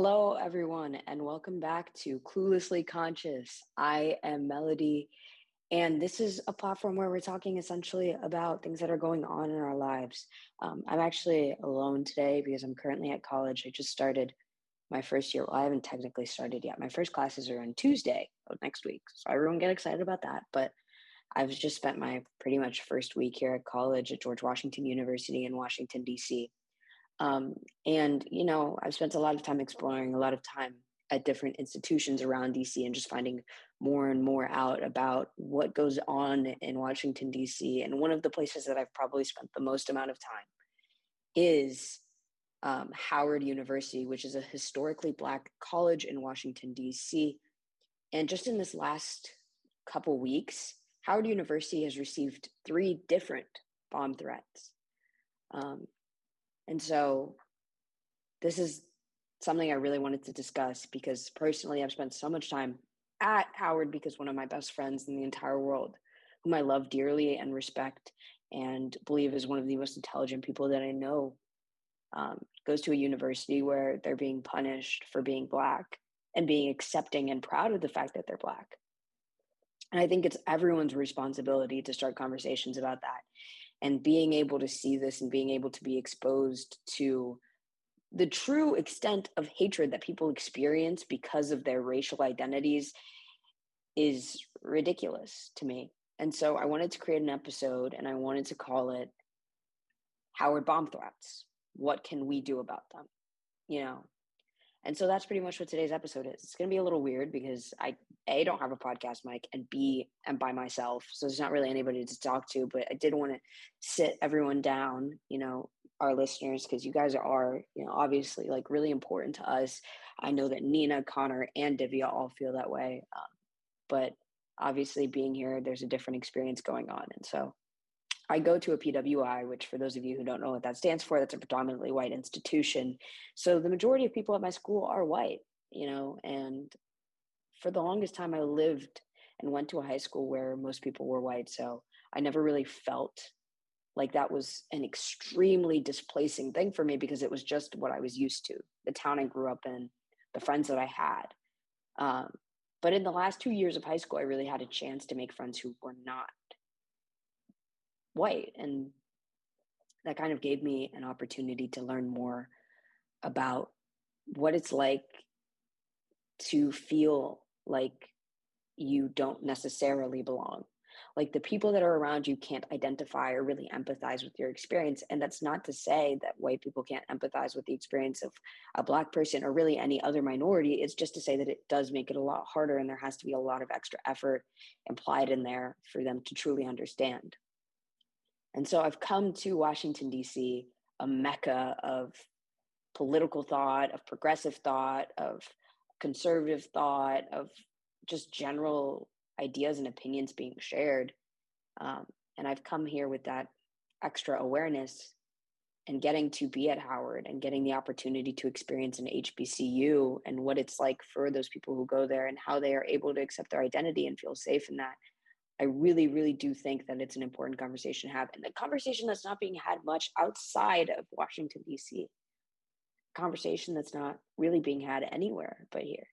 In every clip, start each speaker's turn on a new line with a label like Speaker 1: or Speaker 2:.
Speaker 1: Hello, everyone, and welcome back to Cluelessly Conscious. I am Melody, and this is a platform where we're talking essentially about things that are going on in our lives. Um, I'm actually alone today because I'm currently at college. I just started my first year. Well, I haven't technically started yet. My first classes are on Tuesday of next week. So everyone get excited about that. But I've just spent my pretty much first week here at college at George Washington University in Washington, D.C. Um, and, you know, I've spent a lot of time exploring, a lot of time at different institutions around DC and just finding more and more out about what goes on in Washington, DC. And one of the places that I've probably spent the most amount of time is um, Howard University, which is a historically Black college in Washington, D.C. And just in this last couple weeks, Howard University has received three different bomb threats. Um, and so this is something I really wanted to discuss because personally, I've spent so much time at Howard because one of my best friends in the entire world, whom I love dearly and respect and believe is one of the most intelligent people that I know, um, goes to a university where they're being punished for being Black and being accepting and proud of the fact that they're Black. And I think it's everyone's responsibility to start conversations about that and being able to see this and being able to be exposed to the true extent of hatred that people experience because of their racial identities is ridiculous to me. And so I wanted to create an episode and I wanted to call it Howard Bomb Threats. What can we do about them? You know, and so that's pretty much what today's episode is. It's going to be a little weird because I a don't have a podcast mic and b am by myself, so there's not really anybody to talk to. But I did want to sit everyone down, you know, our listeners, because you guys are, you know, obviously like really important to us. I know that Nina, Connor, and Divya all feel that way, um, but obviously being here, there's a different experience going on, and so I go to a PWI, which for those of you who don't know what that stands for, that's a predominantly white institution. So the majority of people at my school are white, you know, and for the longest time I lived and went to a high school where most people were white. So I never really felt like that was an extremely displacing thing for me because it was just what I was used to, the town I grew up in, the friends that I had. Um, but in the last two years of high school, I really had a chance to make friends who were not white. And that kind of gave me an opportunity to learn more about what it's like to feel like you don't necessarily belong. Like the people that are around you can't identify or really empathize with your experience. And that's not to say that white people can't empathize with the experience of a black person or really any other minority. It's just to say that it does make it a lot harder and there has to be a lot of extra effort implied in there for them to truly understand and so I've come to Washington, D.C., a mecca of political thought, of progressive thought, of conservative thought, of just general ideas and opinions being shared. Um, and I've come here with that extra awareness and getting to be at Howard and getting the opportunity to experience an HBCU and what it's like for those people who go there and how they are able to accept their identity and feel safe in that I really, really do think that it's an important conversation to have, and the conversation that's not being had much outside of Washington D.C. Conversation that's not really being had anywhere but here,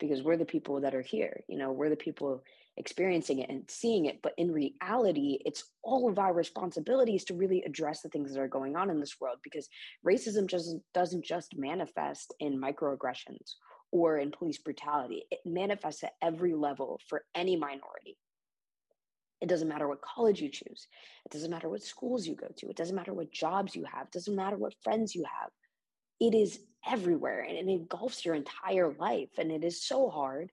Speaker 1: because we're the people that are here. You know, we're the people experiencing it and seeing it. But in reality, it's all of our responsibilities to really address the things that are going on in this world, because racism just doesn't just manifest in microaggressions or in police brutality. It manifests at every level for any minority it doesn't matter what college you choose. It doesn't matter what schools you go to. It doesn't matter what jobs you have. It doesn't matter what friends you have. It is everywhere and it engulfs your entire life. And it is so hard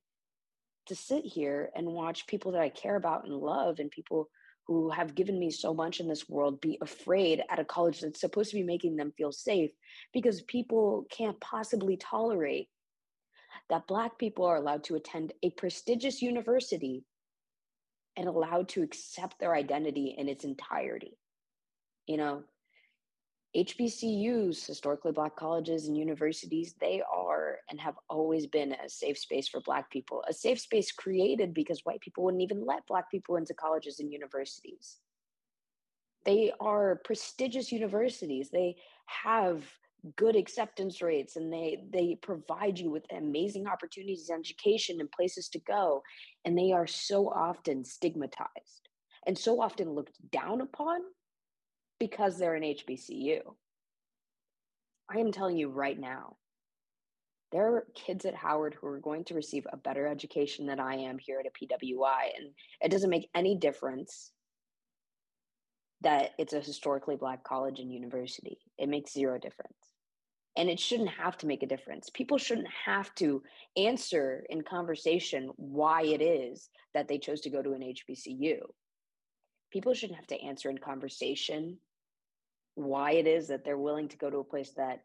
Speaker 1: to sit here and watch people that I care about and love and people who have given me so much in this world be afraid at a college that's supposed to be making them feel safe because people can't possibly tolerate that Black people are allowed to attend a prestigious university and allowed to accept their identity in its entirety. You know, HBCUs, historically Black colleges and universities, they are and have always been a safe space for Black people, a safe space created because white people wouldn't even let Black people into colleges and universities. They are prestigious universities. They have good acceptance rates and they they provide you with amazing opportunities education and places to go and they are so often stigmatized and so often looked down upon because they're an HBCU. I am telling you right now, there are kids at Howard who are going to receive a better education than I am here at a PWI. And it doesn't make any difference that it's a historically Black college and university. It makes zero difference. And it shouldn't have to make a difference. People shouldn't have to answer in conversation why it is that they chose to go to an HBCU. People shouldn't have to answer in conversation why it is that they're willing to go to a place that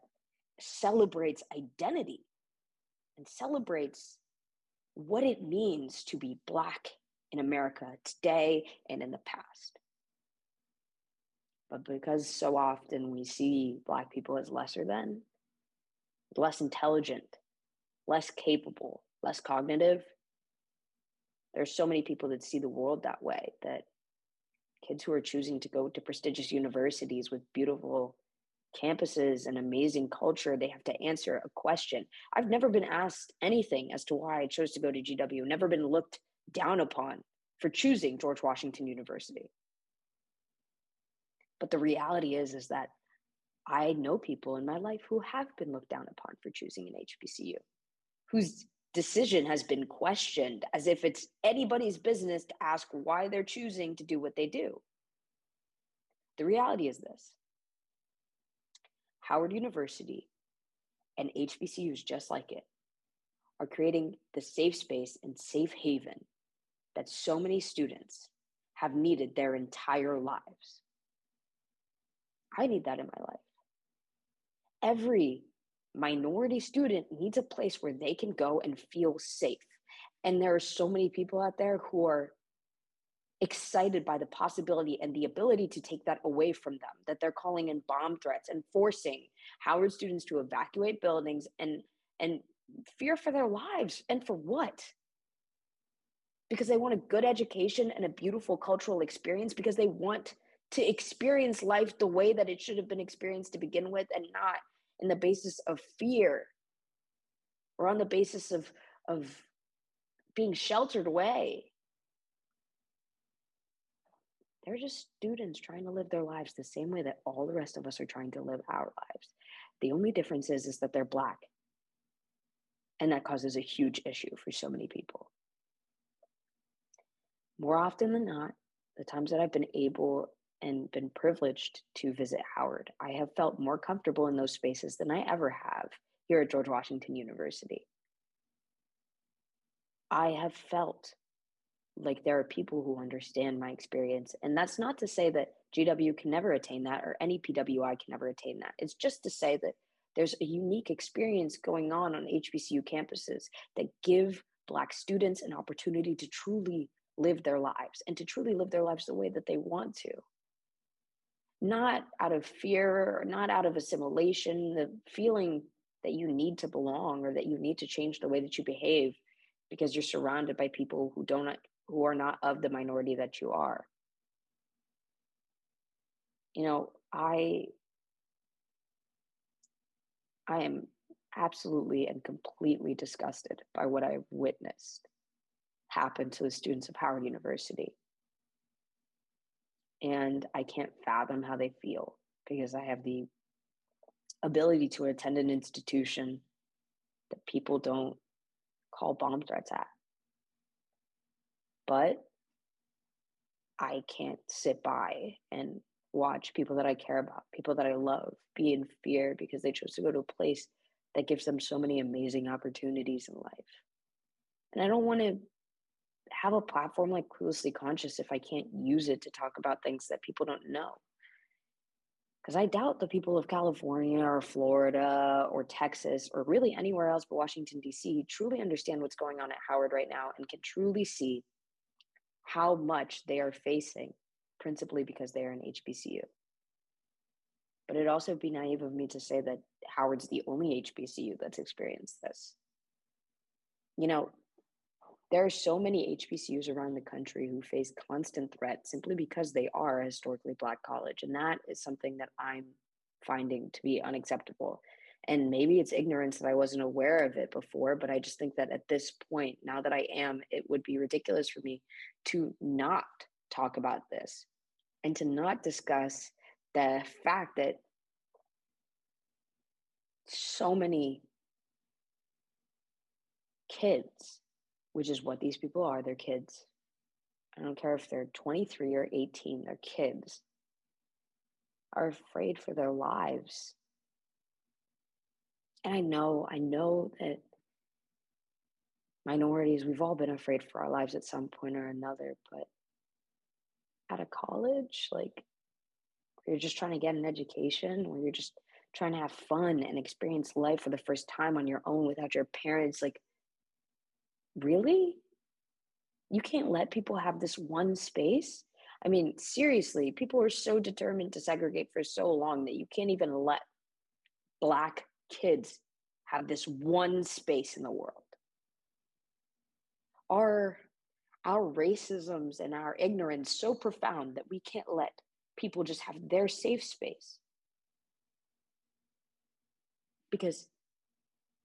Speaker 1: celebrates identity and celebrates what it means to be Black in America today and in the past. But because so often we see Black people as lesser than, less intelligent, less capable, less cognitive, there's so many people that see the world that way that kids who are choosing to go to prestigious universities with beautiful campuses and amazing culture, they have to answer a question. I've never been asked anything as to why I chose to go to GW, never been looked down upon for choosing George Washington University. But the reality is, is that I know people in my life who have been looked down upon for choosing an HBCU, whose decision has been questioned as if it's anybody's business to ask why they're choosing to do what they do. The reality is this Howard University and HBCUs just like it are creating the safe space and safe haven that so many students have needed their entire lives. I need that in my life. Every minority student needs a place where they can go and feel safe. And there are so many people out there who are excited by the possibility and the ability to take that away from them that they're calling in bomb threats and forcing howard students to evacuate buildings and and fear for their lives and for what because they want a good education and a beautiful cultural experience because they want to experience life the way that it should have been experienced to begin with and not in the basis of fear or on the basis of of being sheltered away. They're just students trying to live their lives the same way that all the rest of us are trying to live our lives. The only difference is is that they're black. And that causes a huge issue for so many people. More often than not the times that i've been able and been privileged to visit Howard. I have felt more comfortable in those spaces than I ever have here at George Washington University. I have felt like there are people who understand my experience. And that's not to say that GW can never attain that or any PWI can never attain that. It's just to say that there's a unique experience going on on HBCU campuses that give Black students an opportunity to truly live their lives and to truly live their lives the way that they want to not out of fear, or not out of assimilation, the feeling that you need to belong or that you need to change the way that you behave because you're surrounded by people who don't who are not of the minority that you are. You know, I I am absolutely and completely disgusted by what I've witnessed happen to the students of Howard University and I can't fathom how they feel because I have the ability to attend an institution that people don't call bomb threats at. But I can't sit by and watch people that I care about, people that I love, be in fear because they chose to go to a place that gives them so many amazing opportunities in life. And I don't want to have a platform like Cluelessly Conscious if I can't use it to talk about things that people don't know. Because I doubt the people of California or Florida or Texas or really anywhere else but Washington, D.C. truly understand what's going on at Howard right now and can truly see how much they are facing, principally because they are an HBCU. But it'd also be naive of me to say that Howard's the only HBCU that's experienced this. You know, there are so many HBCUs around the country who face constant threats simply because they are a historically Black college. And that is something that I'm finding to be unacceptable. And maybe it's ignorance that I wasn't aware of it before, but I just think that at this point, now that I am, it would be ridiculous for me to not talk about this and to not discuss the fact that so many kids, which is what these people are, they're kids. I don't care if they're 23 or 18, they're kids, are afraid for their lives. And I know, I know that minorities, we've all been afraid for our lives at some point or another, but at a college, like you're just trying to get an education, where you're just trying to have fun and experience life for the first time on your own without your parents, like really? You can't let people have this one space? I mean, seriously, people are so determined to segregate for so long that you can't even let Black kids have this one space in the world. Our, our racisms and our ignorance so profound that we can't let people just have their safe space. Because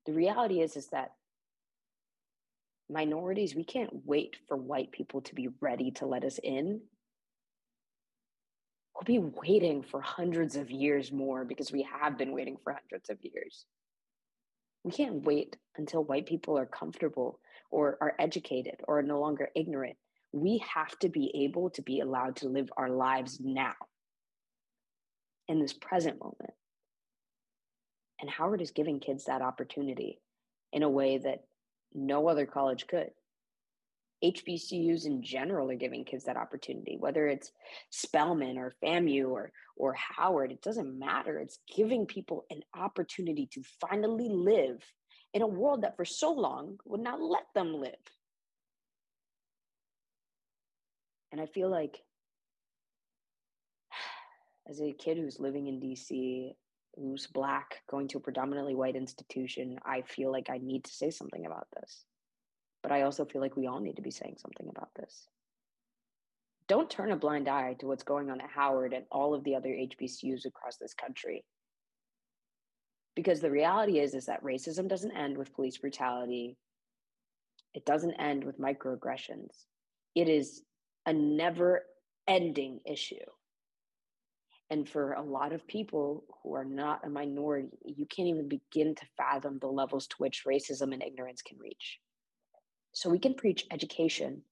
Speaker 1: the reality is is that minorities, we can't wait for white people to be ready to let us in. We'll be waiting for hundreds of years more because we have been waiting for hundreds of years. We can't wait until white people are comfortable or are educated or are no longer ignorant. We have to be able to be allowed to live our lives now in this present moment. And Howard is giving kids that opportunity in a way that no other college could. HBCUs in general are giving kids that opportunity, whether it's Spelman or FAMU or, or Howard, it doesn't matter. It's giving people an opportunity to finally live in a world that for so long would not let them live. And I feel like as a kid who's living in DC, who's black going to a predominantly white institution i feel like i need to say something about this. But i also feel like we all need to be saying something about this. Don't turn a blind eye to what's going on at howard and all of the other hbcus across this country. Because the reality is is that racism doesn't end with police brutality. It doesn't end with microaggressions. It is a never ending issue and for a lot of people who are not a minority, you can't even begin to fathom the levels to which racism and ignorance can reach. So we can preach education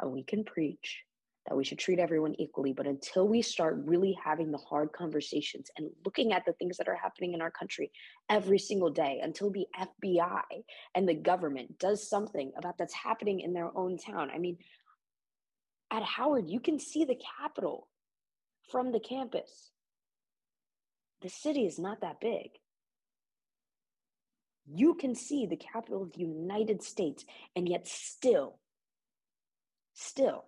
Speaker 1: and we can preach that we should treat everyone equally. But until we start really having the hard conversations and looking at the things that are happening in our country every single day, until the FBI and the government does something about that's happening in their own town. I mean, at Howard, you can see the Capitol from the campus. The city is not that big. You can see the capital of the United States, and yet still, still,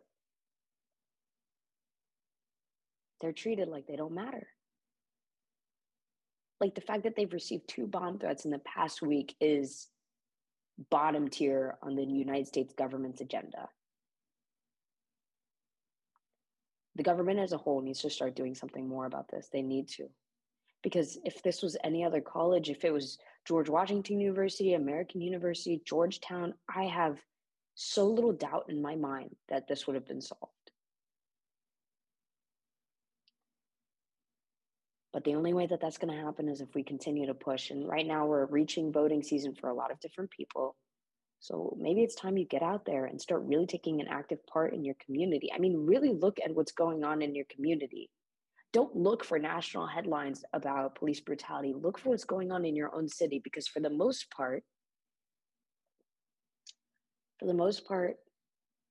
Speaker 1: they're treated like they don't matter. Like the fact that they've received two bomb threats in the past week is bottom tier on the United States government's agenda. The government as a whole needs to start doing something more about this. They need to. Because if this was any other college, if it was George Washington University, American University, Georgetown, I have so little doubt in my mind that this would have been solved. But the only way that that's going to happen is if we continue to push. And right now, we're reaching voting season for a lot of different people. So maybe it's time you get out there and start really taking an active part in your community. I mean, really look at what's going on in your community. Don't look for national headlines about police brutality. Look for what's going on in your own city because, for the most part, for the most part,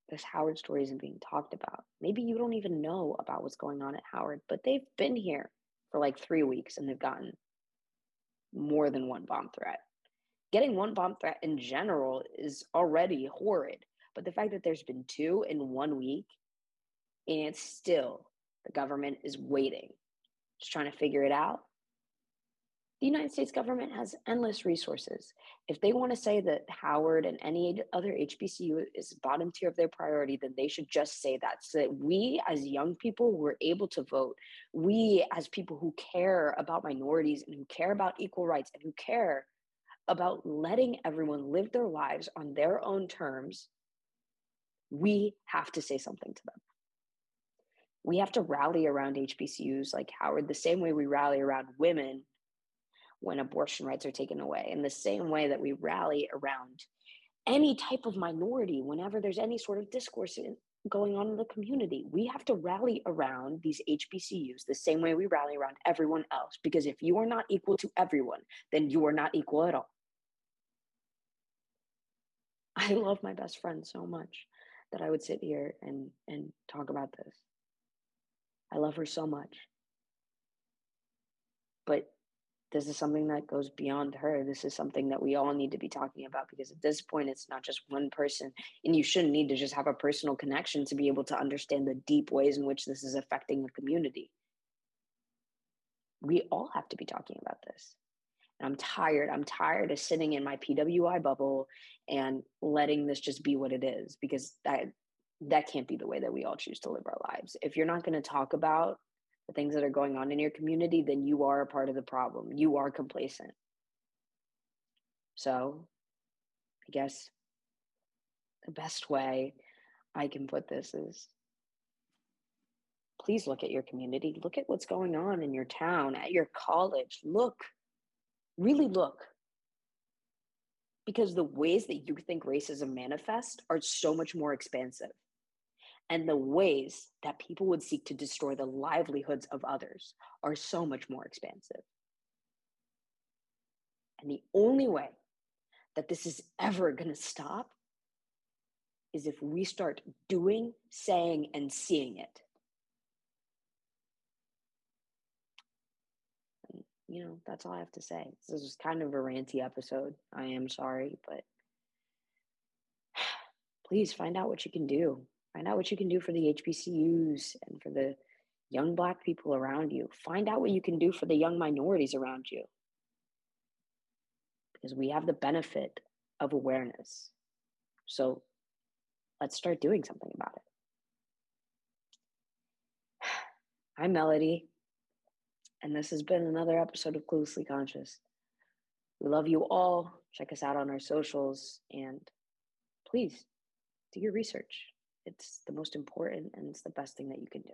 Speaker 1: this Howard story isn't being talked about. Maybe you don't even know about what's going on at Howard, but they've been here for like three weeks and they've gotten more than one bomb threat getting one bomb threat in general is already horrid. But the fact that there's been two in one week and still the government is waiting, just trying to figure it out. The United States government has endless resources. If they want to say that Howard and any other HBCU is bottom tier of their priority, then they should just say that so that we as young people were able to vote. We as people who care about minorities and who care about equal rights and who care about letting everyone live their lives on their own terms, we have to say something to them. We have to rally around HBCUs like Howard the same way we rally around women when abortion rights are taken away, in the same way that we rally around any type of minority whenever there's any sort of discourse in, going on in the community. We have to rally around these HBCUs the same way we rally around everyone else. Because if you are not equal to everyone, then you are not equal at all. I love my best friend so much that I would sit here and, and talk about this. I love her so much. But this is something that goes beyond her. This is something that we all need to be talking about because at this point, it's not just one person. And you shouldn't need to just have a personal connection to be able to understand the deep ways in which this is affecting a community. We all have to be talking about this. I'm tired. I'm tired of sitting in my PWI bubble and letting this just be what it is because that that can't be the way that we all choose to live our lives. If you're not going to talk about the things that are going on in your community, then you are a part of the problem. You are complacent. So, I guess the best way I can put this is please look at your community. Look at what's going on in your town, at your college. Look, really look. Because the ways that you think racism manifests are so much more expansive and the ways that people would seek to destroy the livelihoods of others are so much more expansive. And the only way that this is ever going to stop is if we start doing, saying, and seeing it. And, you know, that's all I have to say. This is kind of a ranty episode. I am sorry, but please find out what you can do Find out what you can do for the HBCUs and for the young Black people around you. Find out what you can do for the young minorities around you. Because we have the benefit of awareness. So let's start doing something about it. I'm Melody, and this has been another episode of Cluelessly Conscious. We love you all. Check us out on our socials and please do your research. It's the most important and it's the best thing that you can do.